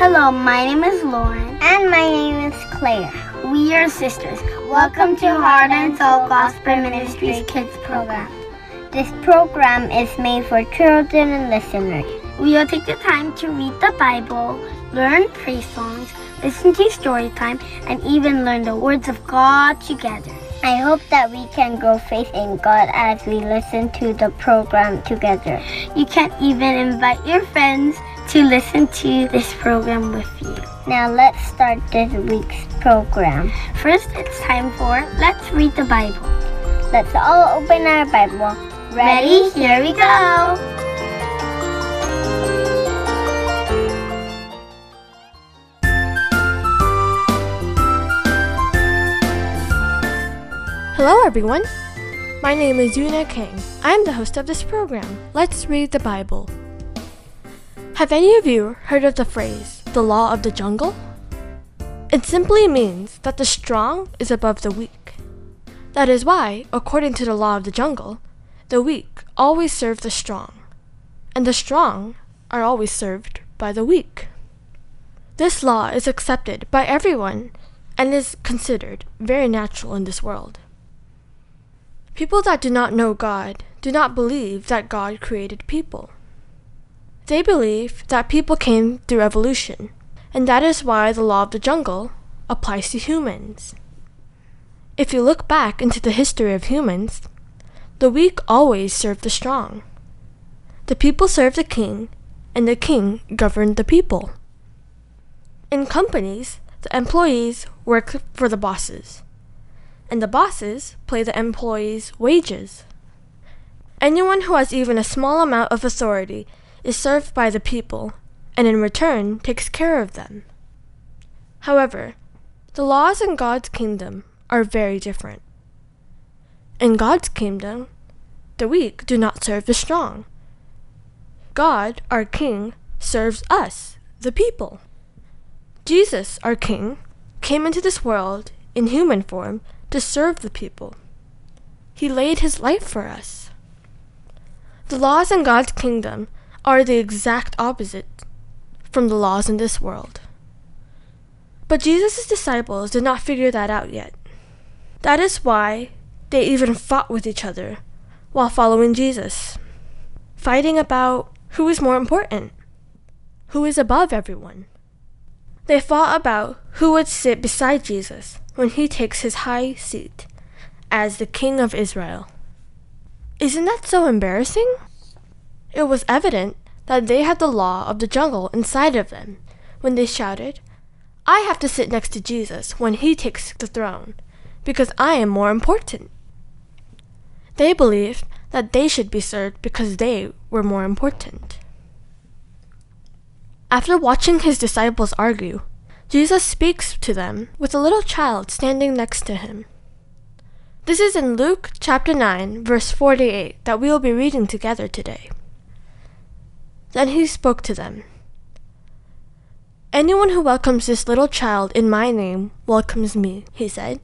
Hello, my name is Lauren. And my name is Claire. We are sisters. Welcome to Heart and Soul Gospel Ministries Kids Program. This program is made for children and listeners. We will take the time to read the Bible, learn praise songs, listen to story time, and even learn the words of God together. I hope that we can grow faith in God as we listen to the program together. You can even invite your friends to listen to this program with you. Now let's start this week's program. First, it's time for Let's Read the Bible. Let's all open our Bible. Ready? Here we go. Hello, everyone. My name is Yuna King. I am the host of this program. Let's read the Bible. Have any of you heard of the phrase, the law of the jungle? It simply means that the strong is above the weak. That is why, according to the law of the jungle, the weak always serve the strong, and the strong are always served by the weak. This law is accepted by everyone and is considered very natural in this world. People that do not know God do not believe that God created people. They believe that people came through evolution, and that is why the law of the jungle applies to humans. If you look back into the history of humans, the weak always served the strong. The people served the king, and the king governed the people. In companies, the employees work for the bosses and the bosses pay the employees' wages. Anyone who has even a small amount of authority is served by the people, and in return takes care of them. However, the laws in God's kingdom are very different. In God's kingdom, the weak do not serve the strong. God, our King, serves us, the people. Jesus, our King, came into this world in human form to serve the people. He laid his life for us. The laws in God's kingdom are the exact opposite from the laws in this world. But Jesus' disciples did not figure that out yet. That is why they even fought with each other while following Jesus, fighting about who is more important, who is above everyone. They fought about who would sit beside Jesus when he takes his high seat as the King of Israel. Isn't that so embarrassing? It was evident that they had the law of the jungle inside of them when they shouted, I have to sit next to Jesus when he takes the throne, because I am more important. They believed that they should be served because they were more important. After watching his disciples argue, Jesus speaks to them with a little child standing next to him. This is in Luke chapter 9, verse 48, that we will be reading together today. Then he spoke to them. Anyone who welcomes this little child in my name welcomes me, he said.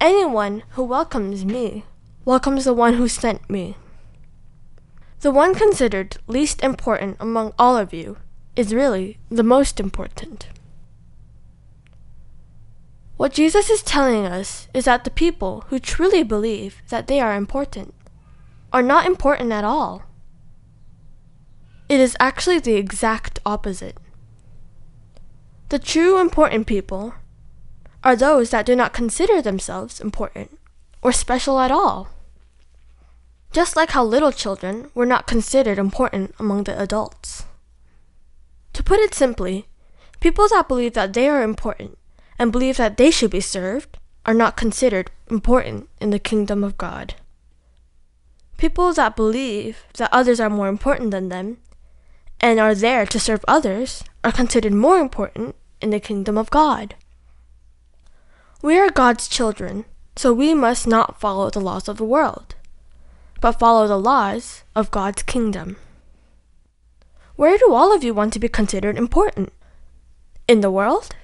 Anyone who welcomes me welcomes the one who sent me. The one considered least important among all of you is really the most important. What Jesus is telling us is that the people who truly believe that they are important are not important at all. It is actually the exact opposite. The true important people are those that do not consider themselves important or special at all. Just like how little children were not considered important among the adults. To put it simply, people that believe that they are important and believe that they should be served are not considered important in the kingdom of God. People that believe that others are more important than them and are there to serve others are considered more important in the kingdom of God. We are God's children, so we must not follow the laws of the world, but follow the laws of God's kingdom. Where do all of you want to be considered important? In the world?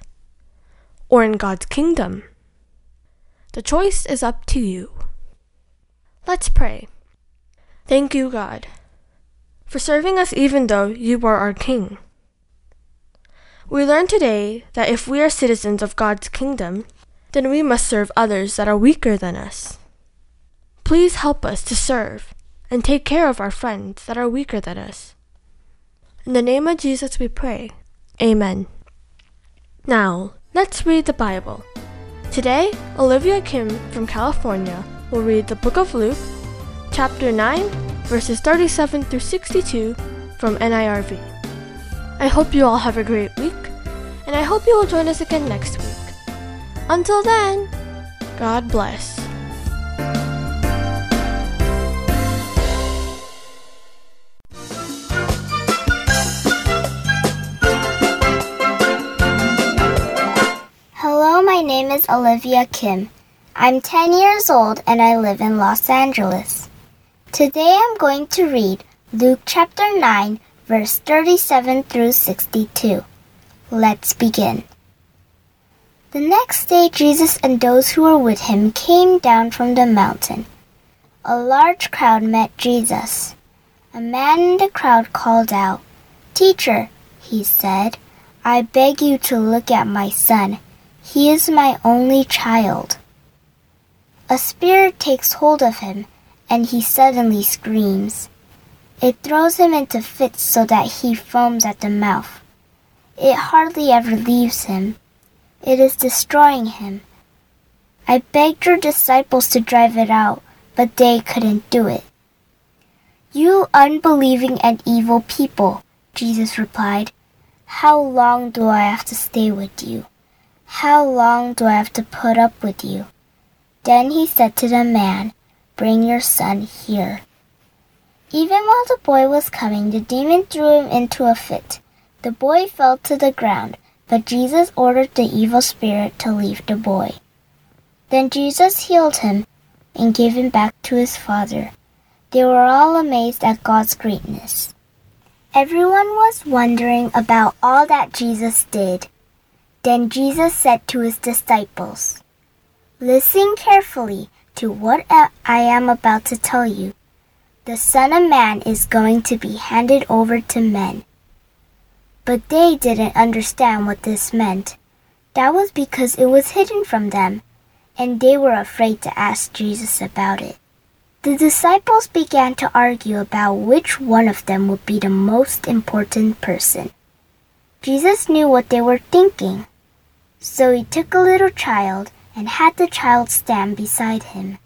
Or in God's kingdom? The choice is up to you. Let's pray. Thank you, God, for serving us even though you are our King. We learn today that if we are citizens of God's kingdom, then we must serve others that are weaker than us. Please help us to serve and take care of our friends that are weaker than us. In the name of Jesus we pray. Amen. Now, let's read the Bible. Today, Olivia Kim from California will read the book of Luke, chapter 9, verses 37 through 62 from NIRV. I hope you all have a great week, and I hope you will join us again next week. Until then, God bless. Hello, my name is Olivia Kim. I'm 10 years old and I live in Los Angeles. Today I'm going to read Luke chapter 9, verse 37 through 62. Let's begin. The next day, Jesus and those who were with him came down from the mountain. A large crowd met Jesus. A man in the crowd called out, Teacher, he said, I beg you to look at my son. He is my only child. A spirit takes hold of him, and he suddenly screams. It throws him into fits so that he foams at the mouth. It hardly ever leaves him. It is destroying him. I begged your disciples to drive it out, but they couldn't do it. You unbelieving and evil people, Jesus replied, how long do I have to stay with you? How long do I have to put up with you? Then he said to the man, Bring your son here. Even while the boy was coming, the demon threw him into a fit. The boy fell to the ground, but Jesus ordered the evil spirit to leave the boy. Then Jesus healed him and gave him back to his father. They were all amazed at God's greatness. Everyone was wondering about all that Jesus did. Then Jesus said to his disciples, Listen carefully to what I am about to tell you. The Son of Man is going to be handed over to men. But they didn't understand what this meant. That was because it was hidden from them, and they were afraid to ask Jesus about it. The disciples began to argue about which one of them would be the most important person. Jesus knew what they were thinking. So he took a little child and had the child stand beside him.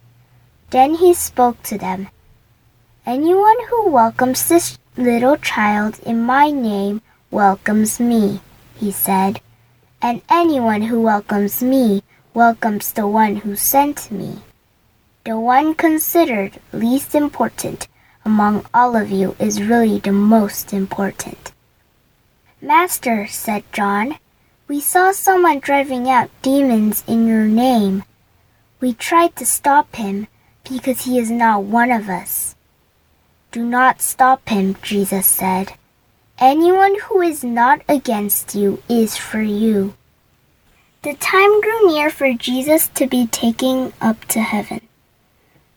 Then he spoke to them. Anyone who welcomes this little child in my name welcomes me, he said. And anyone who welcomes me welcomes the one who sent me. The one considered least important among all of you is really the most important. Master, said John, we saw someone driving out demons in your name. We tried to stop him because he is not one of us. Do not stop him, Jesus said. Anyone who is not against you is for you. The time grew near for Jesus to be taken up to heaven.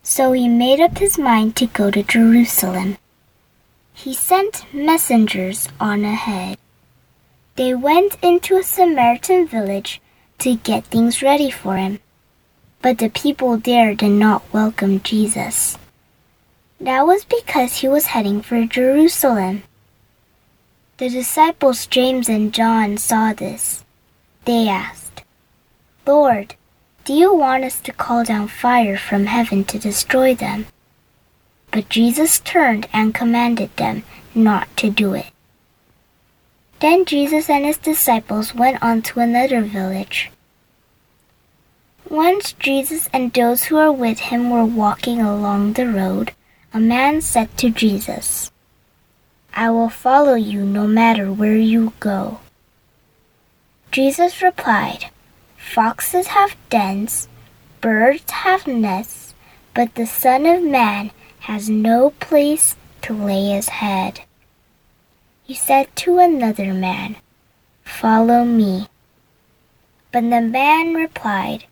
So he made up his mind to go to Jerusalem. He sent messengers on ahead. They went into a Samaritan village to get things ready for him. But the people there did not welcome Jesus. That was because he was heading for Jerusalem. The disciples James and John saw this. They asked, Lord, do you want us to call down fire from heaven to destroy them? But Jesus turned and commanded them not to do it. Then Jesus and his disciples went on to another village. Once Jesus and those who were with him were walking along the road, a man said to Jesus, I will follow you no matter where you go. Jesus replied, Foxes have dens, birds have nests, but the Son of Man has no place to lay his head. He said to another man, Follow me. But the man replied,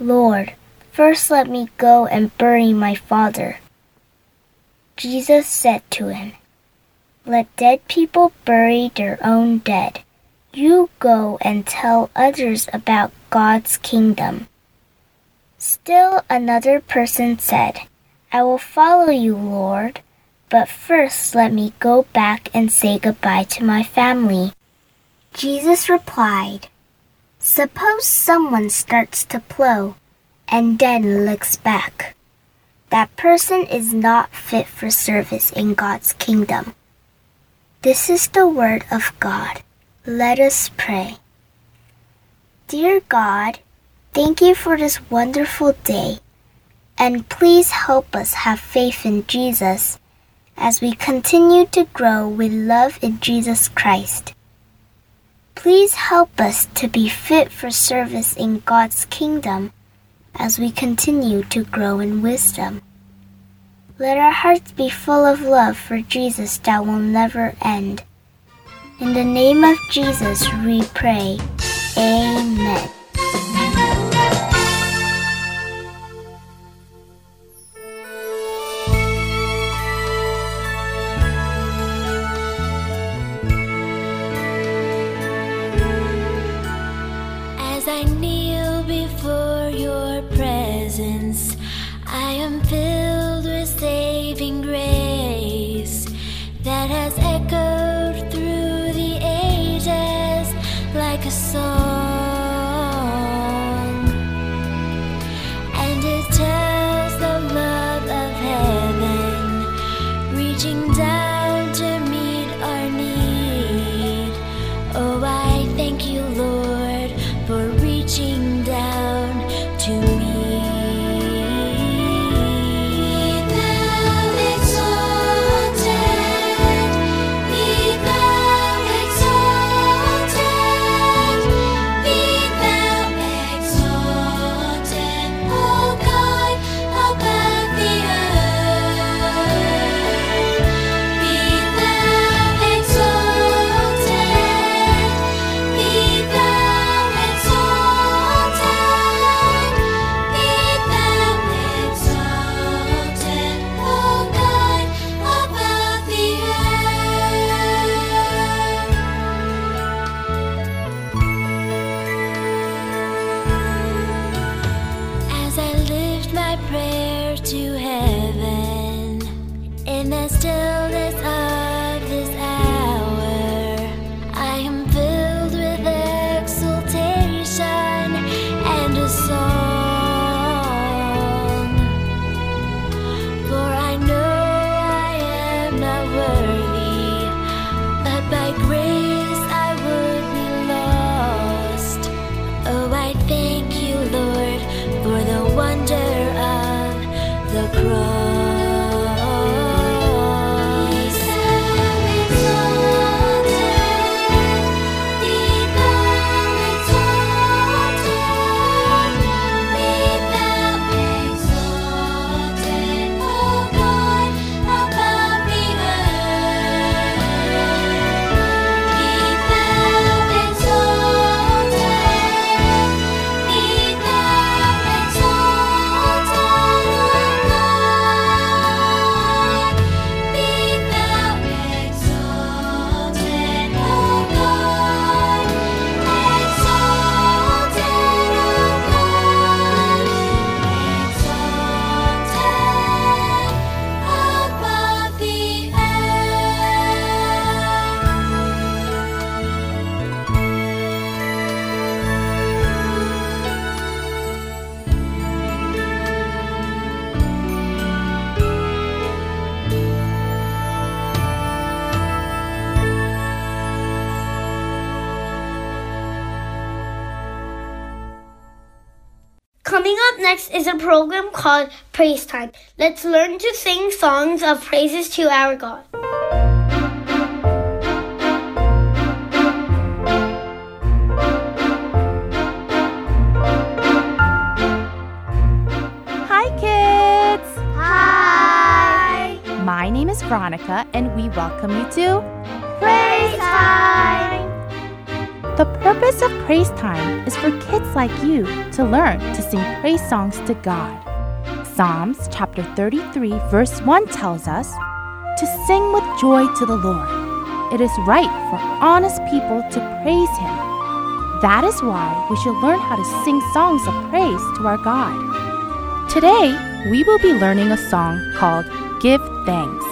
Lord, first let me go and bury my father. Jesus said to him, Let dead people bury their own dead. You go and tell others about God's kingdom. Still another person said, I will follow you, Lord, but first let me go back and say goodbye to my family. Jesus replied, Suppose someone starts to plow and then looks back. That person is not fit for service in God's kingdom. This is the word of God. Let us pray. Dear God, thank you for this wonderful day, and please help us have faith in Jesus as we continue to grow with love in Jesus Christ. Please help us to be fit for service in God's kingdom as we continue to grow in wisdom. Let our hearts be full of love for Jesus that will never end. In the name of Jesus we pray. Amen. To heaven. In the stillness next is a program called Praise Time. Let's learn to sing songs of praises to our God. Hi, kids! Hi! My name is Veronica, and we welcome you to Praise time! The purpose of Praise Time is for kids like you to learn to sing praise songs to God. Psalms chapter 33, verse 1 tells us to sing with joy to the Lord. it is right for honest people to praise Him. That is why we should learn how to sing songs of praise to our God. Today, we will be learning a song called Give Thanks.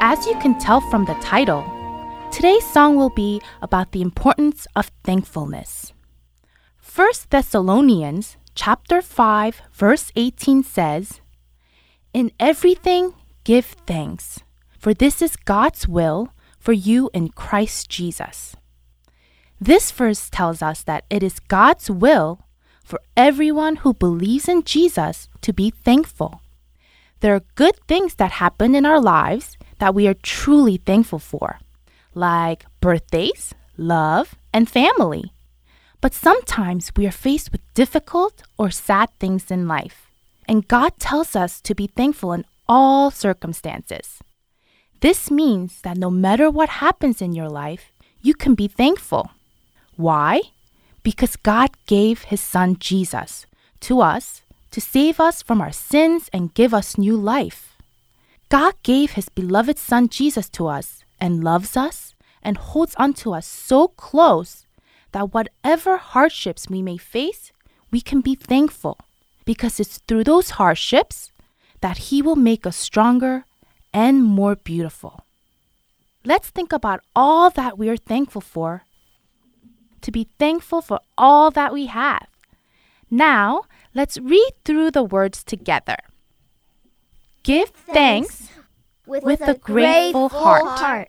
As you can tell from the title, today's song will be about the importance of thankfulness. 1 Thessalonians chapter 5 verse 18 says, "In everything give thanks, for this is God's will for you in Christ Jesus." This verse tells us that it is God's will for everyone who believes in Jesus to be thankful. There are good things that happen in our lives that we are truly thankful for, like birthdays, love, and family. But sometimes we are faced with difficult or sad things in life, and God tells us to be thankful in all circumstances. This means that no matter what happens in your life, you can be thankful. Why? Because God gave His Son Jesus to us to save us from our sins and give us new life. God gave His beloved Son Jesus to us and loves us and holds onto us so close that whatever hardships we may face, we can be thankful because it's through those hardships that He will make us stronger and more beautiful. Let's think about all that we are thankful for. To be thankful for all that we have. Now, let's read through the words together. Give thanks with a grateful heart.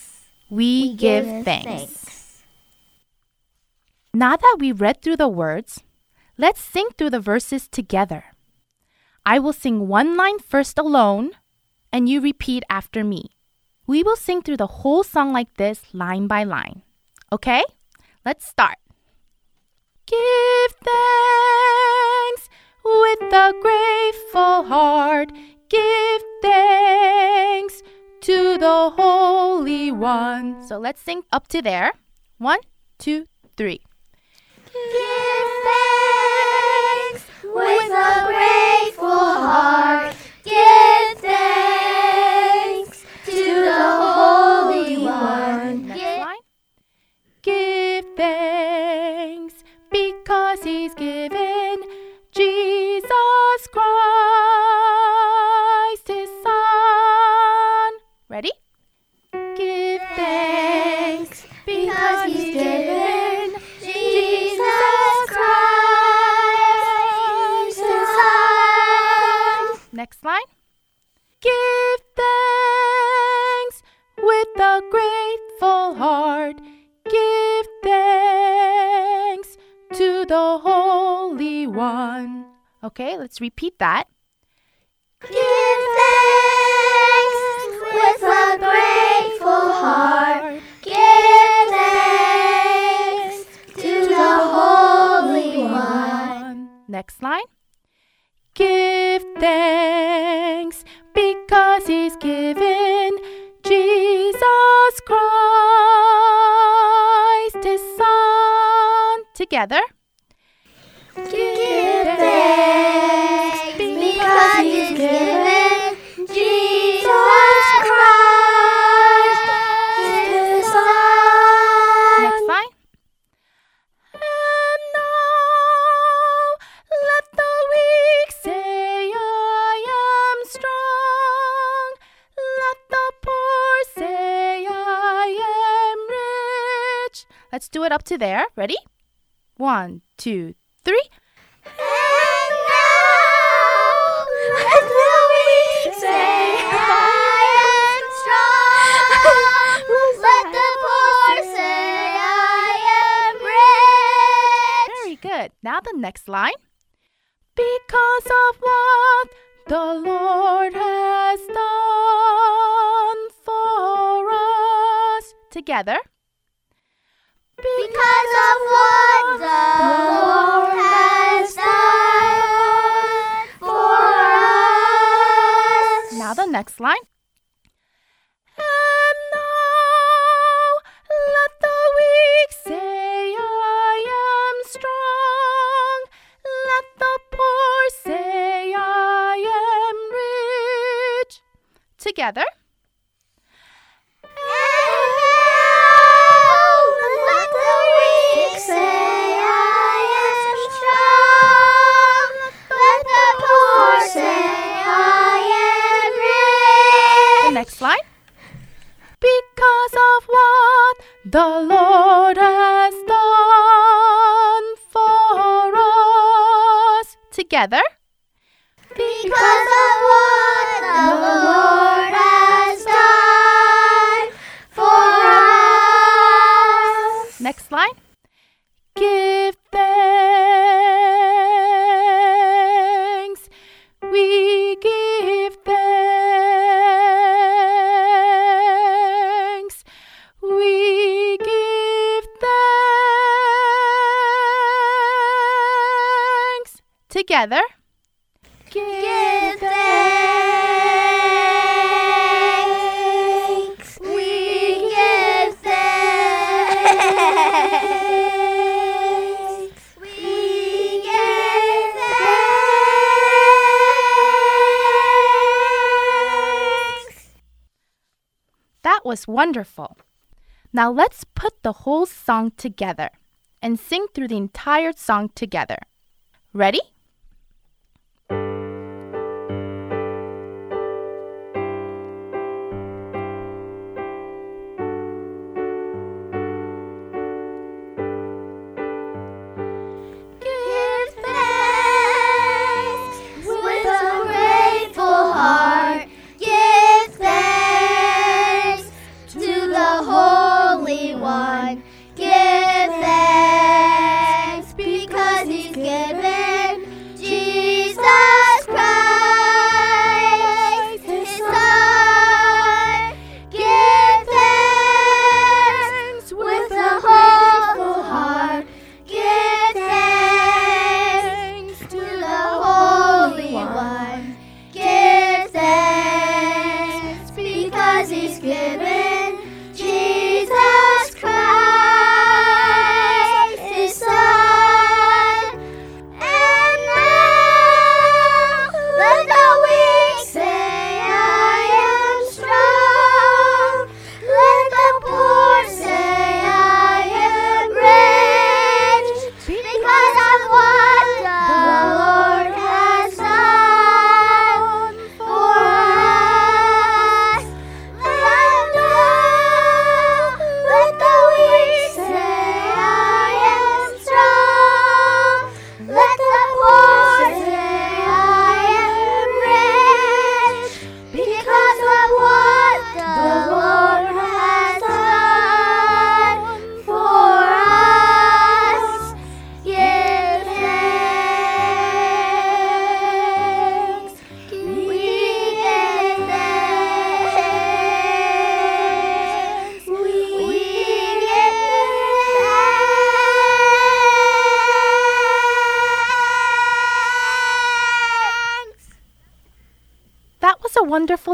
Thanks. We give give thanks. Now that we read through the words, let's sing through the verses together. I will sing one line first alone, and you repeat after me. We will sing through the whole song like this, line by line. Okay? Let's start. Give thanks with a grateful heart. Give thanks to the Holy One. So let's sing up to there. One, two, three. Give thanks with a grateful heart. Give thanks to the Holy One. Next line. Give thanks because He's given Jesus Christ Next line. Give thanks with a grateful heart. Give thanks to the Holy One. Okay, let's repeat that. Give thanks with a grateful heart. Give thanks to the Holy One. Next line. Thanks because He's given Jesus Christ His Son. Together. Do it up to there. Ready? One, two, three. And now, let the weak say, I am strong. Let the poor say, I am rich. Very good. Now the next line. Because of what the Lord has done for us. Together. Because of what the Lord has done for us. Now the next line. Was wonderful. Now let's put the whole song together and sing through the entire song together. Ready?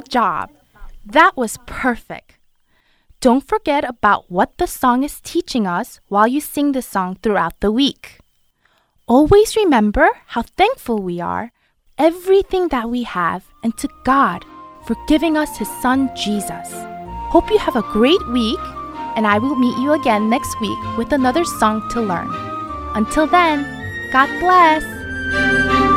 Job. That was perfect. Don't forget about what the song is teaching us while you sing the song throughout the week. Always remember how thankful we are, everything that we have, and to God for giving us His Son Jesus. Hope you have a great week, and I will meet you again next week with another song to learn. Until then, God bless.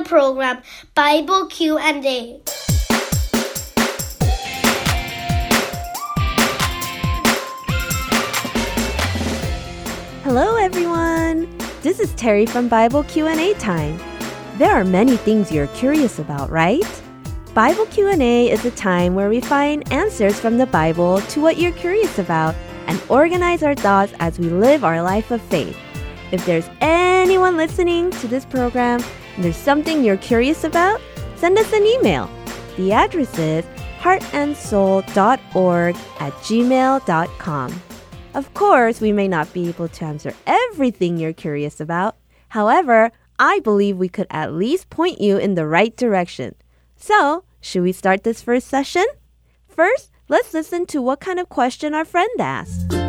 A program Bible Q&A. Hello everyone. This is Terry from Bible Q&A time. There are many things you're curious about, right? Bible Q&A is a time where we find answers from the Bible to what you're curious about and organize our thoughts as we live our life of faith. If there's anyone listening to this program and there's something you're curious about, send us an email. The address is heartandsoul.org at gmail.com. Of course, we may not be able to answer everything you're curious about. However, I believe we could at least point you in the right direction. So, should we start this first session? First, let's listen to what kind of question our friend asked.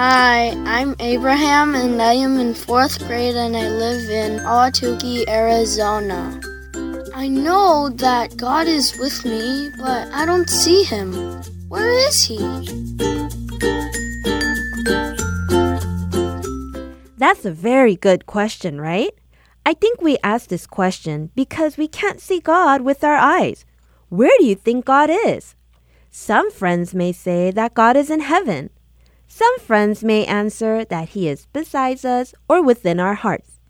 Hi, I'm Abraham and I am in fourth grade and I live in Ahwatukee, Arizona. I know that God is with me, but I don't see him. Where is he? That's a very good question, right? I think we ask this question because we can't see God with our eyes. Where do you think God is? Some friends may say that God is in heaven. Some friends may answer that He is beside us or within our hearts.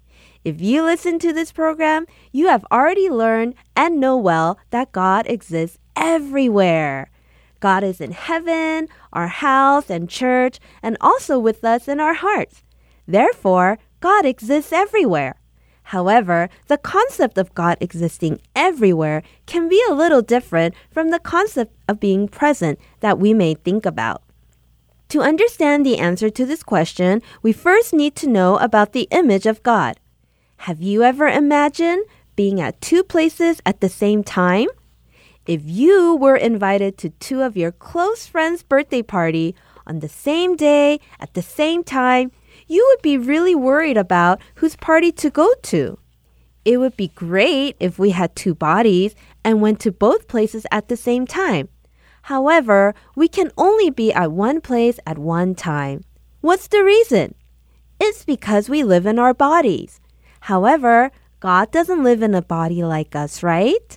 If you listen to this program, you have already learned and know well that God exists everywhere. God is in heaven, our house and church, and also with us in our hearts. Therefore, God exists everywhere. However, the concept of God existing everywhere can be a little different from the concept of being present that we may think about. To understand the answer to this question, we first need to know about the image of God. Have you ever imagined being at two places at the same time? If you were invited to two of your close friends' birthday party on the same day at the same time, you would be really worried about whose party to go to. It would be great if we had two bodies and went to both places at the same time. However, we can only be at one place at one time. What's the reason? It's because we live in our bodies. However, God doesn't live in a body like us, right?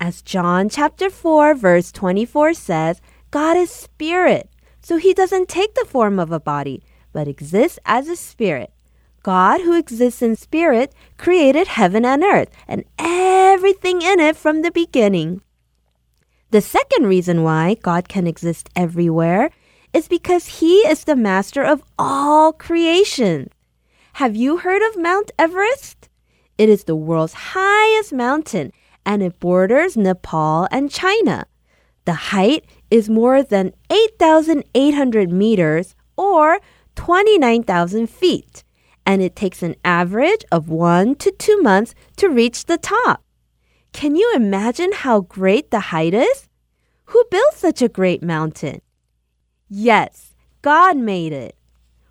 As John chapter 4 verse 24 says, God is spirit. So he doesn't take the form of a body, but exists as a spirit. God, who exists in spirit, created heaven and earth and everything in it from the beginning. The second reason why God can exist everywhere is because He is the master of all creation. Have you heard of Mount Everest? It is the world's highest mountain and it borders Nepal and China. The height is more than 8,800 meters or 29,000 feet, and it takes an average of one to two months to reach the top. Can you imagine how great the height is? Who built such a great mountain? Yes, God made it.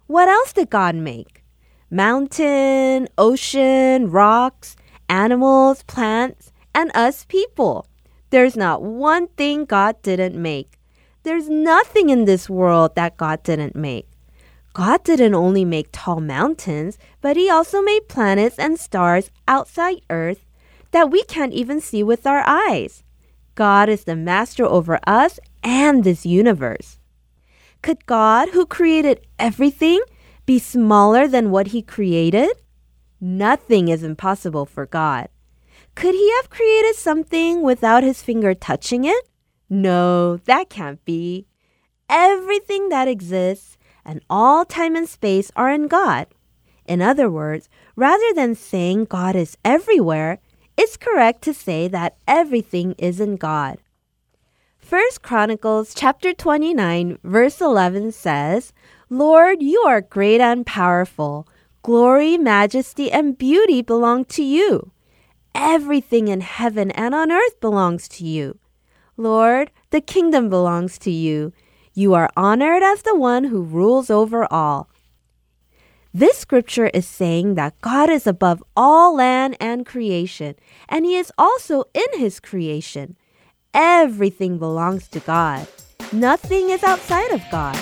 What else did God make? Mountain, ocean, rocks, animals, plants, and us people. There's not one thing God didn't make. There's nothing in this world that God didn't make. God didn't only make tall mountains, but He also made planets and stars outside Earth that we can't even see with our eyes. God is the master over us and this universe. Could God, who created everything, be smaller than what he created? Nothing is impossible for God. Could he have created something without his finger touching it? No, that can't be. Everything that exists and all time and space are in God. In other words, rather than saying God is everywhere, it's correct to say that everything is in God. 1 Chronicles chapter 29 verse 11 says, "Lord, you are great and powerful. Glory, majesty, and beauty belong to you. Everything in heaven and on earth belongs to you. Lord, the kingdom belongs to you. You are honored as the one who rules over all. This scripture is saying that God is above all land and creation, and He is also in His creation. Everything belongs to God. Nothing is outside of God.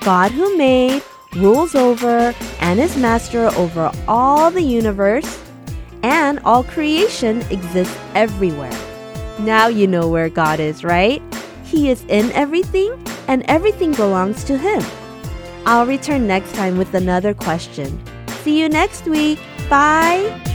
God who made, rules over, and is master over all the universe, and all creation exists everywhere. Now you know where God is, right? He is in everything, and everything belongs to Him. I'll return next time with another question. See you next week. Bye.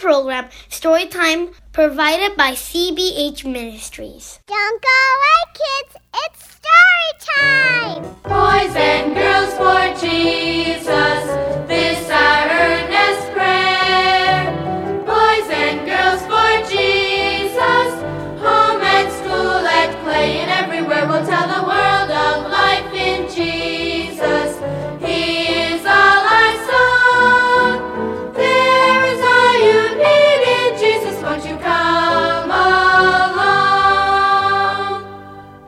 program Storytime provided by CBH Ministries. Don't go away, kids. It's story time. Boys and girls for Jesus, this our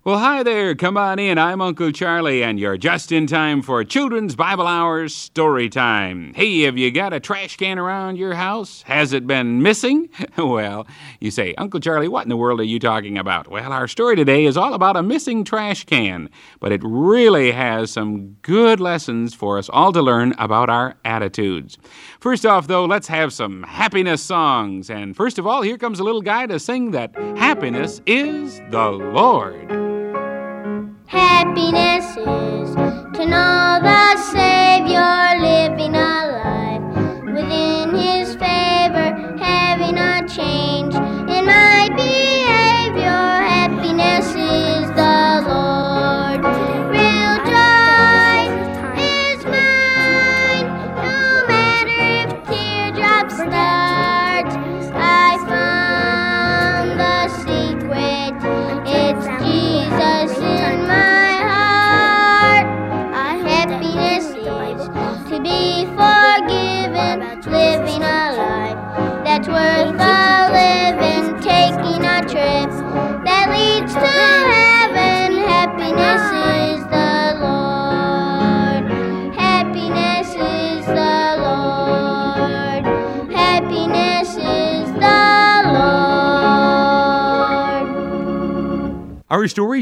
Well, hi there. Come on in. I'm Uncle Charlie, and you're just in time for Children's Bible Hours Story Time. Hey, have you got a trash can around your house? Has it been missing? well, you say, Uncle Charlie, what in the world are you talking about? Well, our story today is all about a missing trash can, but it really has some good lessons for us all to learn about our attitudes. First off, though, let's have some happiness songs. And first of all, here comes a little guy to sing that happiness is the Lord. Happiness is to know the Savior living a life within His favor, having a change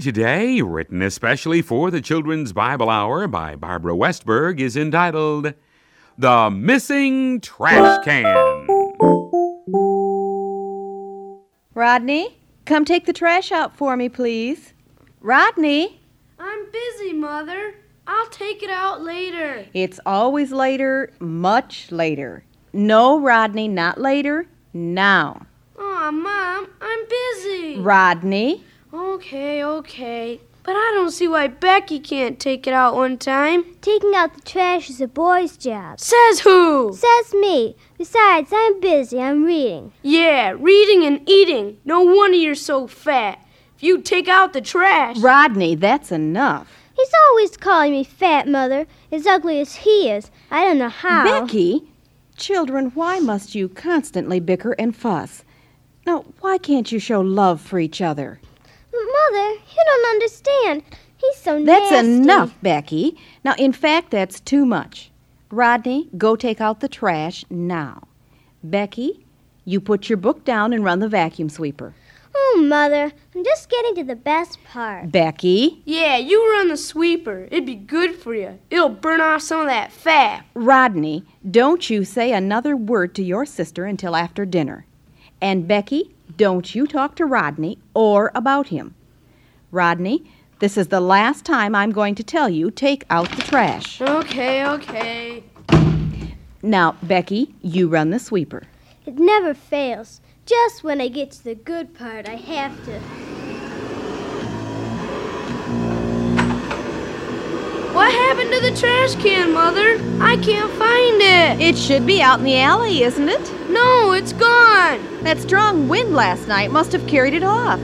story today, written especially for the Children's Bible Hour by Barbara Westberg, is entitled The Missing Trash Can. Rodney, come take the trash out for me, please. Rodney, I'm busy, Mother. I'll take it out later. it's always later, much later. No, Rodney, not later, now. Aw, Mom, I'm busy. Rodney, Okay, okay. But I don't see why Becky can't take it out one time. Taking out the trash is a boy's job. Says who? Says me. Besides, I'm busy. I'm reading. Yeah, reading and eating. No wonder you're so fat. If you take out the trash. Rodney, that's enough. He's always calling me fat, Mother. As ugly as he is. I don't know how. Becky, children, why must you constantly bicker and fuss? Now, why can't you show love for each other? But Mother, you don't understand. He's so That's nasty. enough, Becky. Now, in fact, that's too much. Rodney, go take out the trash now. Becky, you put your book down and run the vacuum sweeper. Oh, Mother, I'm just getting to the best part. Becky, Yeah, you run the sweeper. It'd be good for you. It'll burn off some of that fat. Rodney, don't you say another word to your sister until after dinner. And Becky, don't you talk to Rodney or about him. Rodney, this is the last time I'm going to tell you take out the trash. Okay, okay. Now, Becky, you run the sweeper. It never fails. Just when I get to the good part, I have to. What happened to the trash can, Mother? I can't find it. It should be out in the alley, isn't it? No, it's gone. That strong wind last night must have carried it off.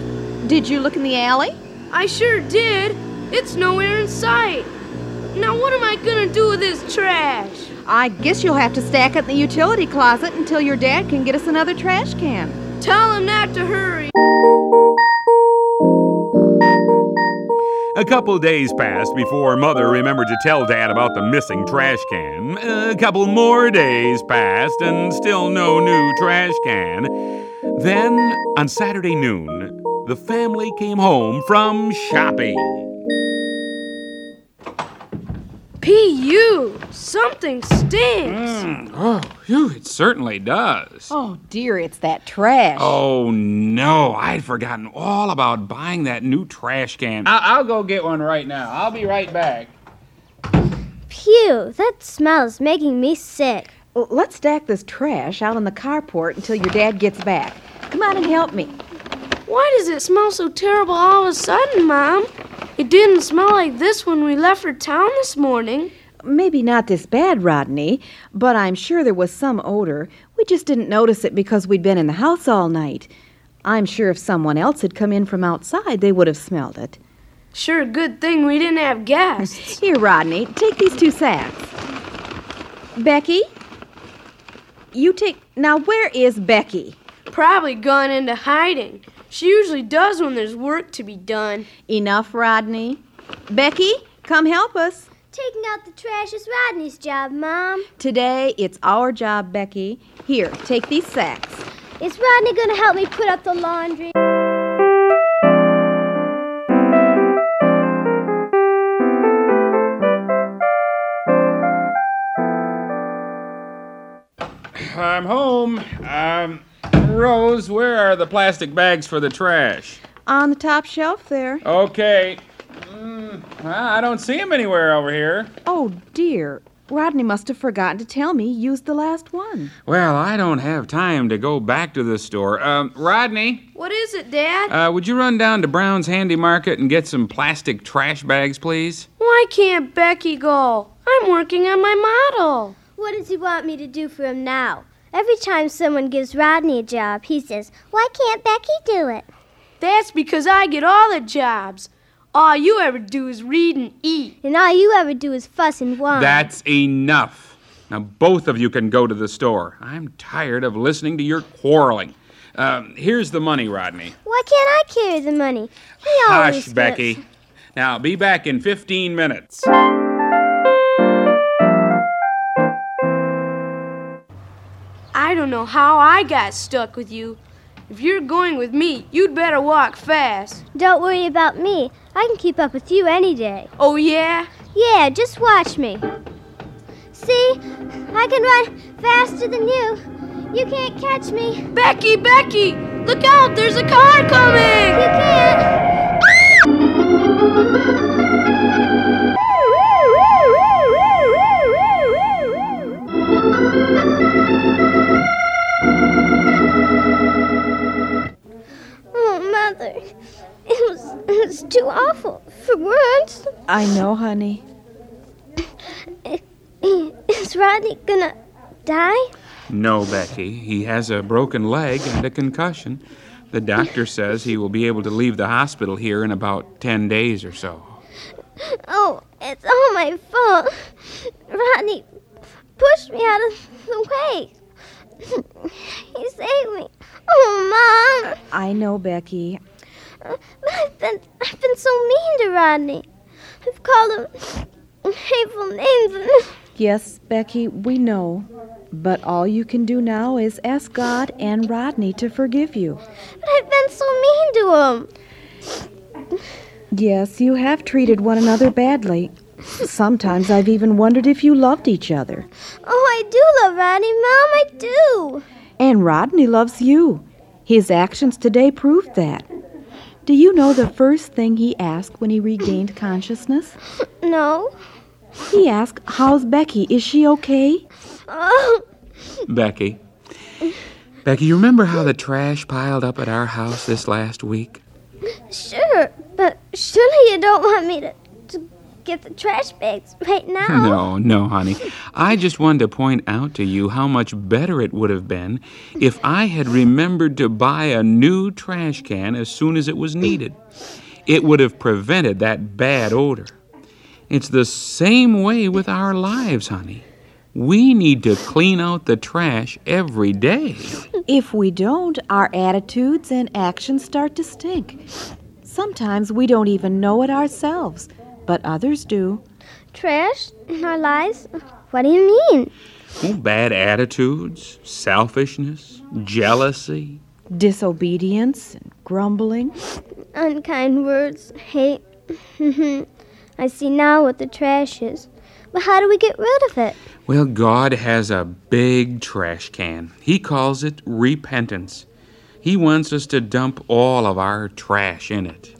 Did you look in the alley? I sure did. It's nowhere in sight. Now, what am I gonna do with this trash? I guess you'll have to stack it in the utility closet until your dad can get us another trash can. Tell him not to hurry. A couple days passed before Mother remembered to tell Dad about the missing trash can. A couple more days passed and still no new trash can. Then, on Saturday noon, the family came home from shopping. P.U. Something stinks. Hmm. Oh, phew, it certainly does. Oh dear, it's that trash. Oh no, I'd forgotten all about buying that new trash can. I- I'll go get one right now. I'll be right back. Phew, that smell is making me sick. Well, let's stack this trash out on the carport until your dad gets back. Come on and help me. Why does it smell so terrible all of a sudden, Mom? It didn't smell like this when we left for town this morning. Maybe not this bad, Rodney, but I'm sure there was some odor. We just didn't notice it because we'd been in the house all night. I'm sure if someone else had come in from outside, they would have smelled it. Sure, good thing we didn't have guests. Here, Rodney, take these two sacks. Becky? You take. Now, where is Becky? Probably gone into hiding. She usually does when there's work to be done. Enough, Rodney. Becky, come help us. Taking out the trash is Rodney's job, Mom. Today, it's our job, Becky. Here, take these sacks. Is Rodney going to help me put up the laundry? I'm home. Um, Rose, where are the plastic bags for the trash? On the top shelf there. Okay. Mm, well, I don't see them anywhere over here. Oh, dear. Rodney must have forgotten to tell me you used the last one. Well, I don't have time to go back to the store. Um, Rodney, What is it, Dad? uh, would you run down to Brown's Handy Market and get some plastic trash bags, please? Why can't Becky go? I'm working on my model. What does he want me to do for him now? Every time someone gives Rodney a job, he says, Why can't Becky do it? That's because I get all the jobs. All you ever do is read and eat. And all you ever do is fuss and whine. That's enough. Now, both of you can go to the store. I'm tired of listening to your quarreling. Um, here's the money, Rodney. Why can't I carry the money? He always Hush, gets- Becky. Now, be back in 15 minutes. I don't know how I got stuck with you. If you're going with me, you'd better walk fast. Don't worry about me. I can keep up with you any day. Oh, yeah? Yeah, just watch me. See? I can run faster than you. You can't catch me. Becky, Becky! Look out! There's a car coming! You can't. Ah! Oh, Mother. It was, it was too awful for words. I know, honey. Is Rodney gonna die? No, Becky. He has a broken leg and a concussion. The doctor says he will be able to leave the hospital here in about 10 days or so. Oh, it's all my fault. Rodney pushed me out of the way. He saved me. Oh, Mom. I know, Becky. But I've been, I've been so mean to Rodney. I've called him hateful names. Yes, Becky, we know. But all you can do now is ask God and Rodney to forgive you. but I've been so mean to him. Yes, you have treated one another badly. Sometimes I've even wondered if you loved each other. Oh, I do love Rodney, Mom. I do. And Rodney loves you. His actions today proved that. Do you know the first thing he asked when he regained consciousness? No. He asked, How's Becky? Is she okay? Oh, Becky. Becky, you remember how the trash piled up at our house this last week? sure. But surely you don't want me to, to get the trash bags right now. No, no, honey. I just wanted to point out to you how much better it would have been if I had remembered to buy a new trash can as soon as it was needed. It would have prevented that bad odor. It's the same way with our lives, honey. We need to clean out the trash every day. If we don't, our attitudes and actions start to stink. Sometimes we don't even know it ourselves, but others do. Trash in our lives? What do you mean? Oh, bad attitudes, selfishness, jealousy. Disobedience and grumbling. Unkind words, hate. I see now what the trash is. But how do we get rid of it? Well, God has a big trash can. He calls it repentance. He wants us to dump all of our trash in it.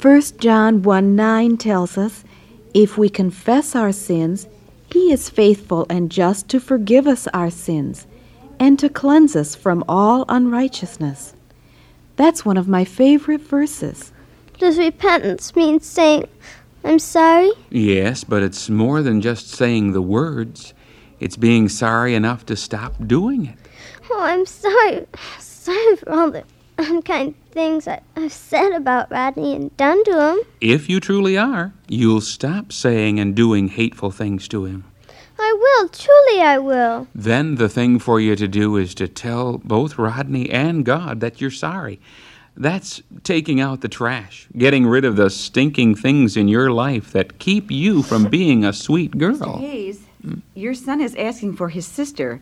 1 John 1 9 tells us, If we confess our sins, he is faithful and just to forgive us our sins and to cleanse us from all unrighteousness. That's one of my favorite verses. Does repentance mean saying, I'm sorry? Yes, but it's more than just saying the words. It's being sorry enough to stop doing it. Oh, I'm sorry. Sorry for all the Um, unkind things I, I've said about Rodney and done to him. If you truly are, you'll stop saying and doing hateful things to him. I will, truly I will. Then the thing for you to do is to tell both Rodney and God that you're sorry. That's taking out the trash, getting rid of the stinking things in your life that keep you from being a sweet girl. Hayes, your son is asking for his sister.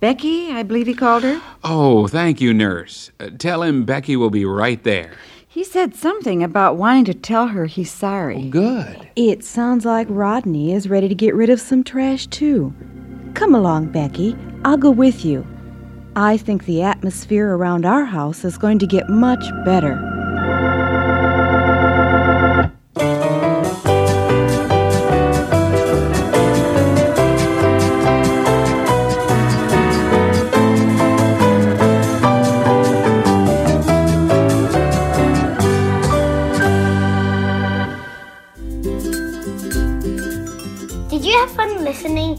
Becky, I believe he called her. Oh, thank you, nurse. Uh, tell him Becky will be right there. He said something about wanting to tell her he's sorry. Good. It sounds like Rodney is ready to get rid of some trash, too. Come along, Becky. I'll go with you. I think the atmosphere around our house is going to get much better.